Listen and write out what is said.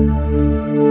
Música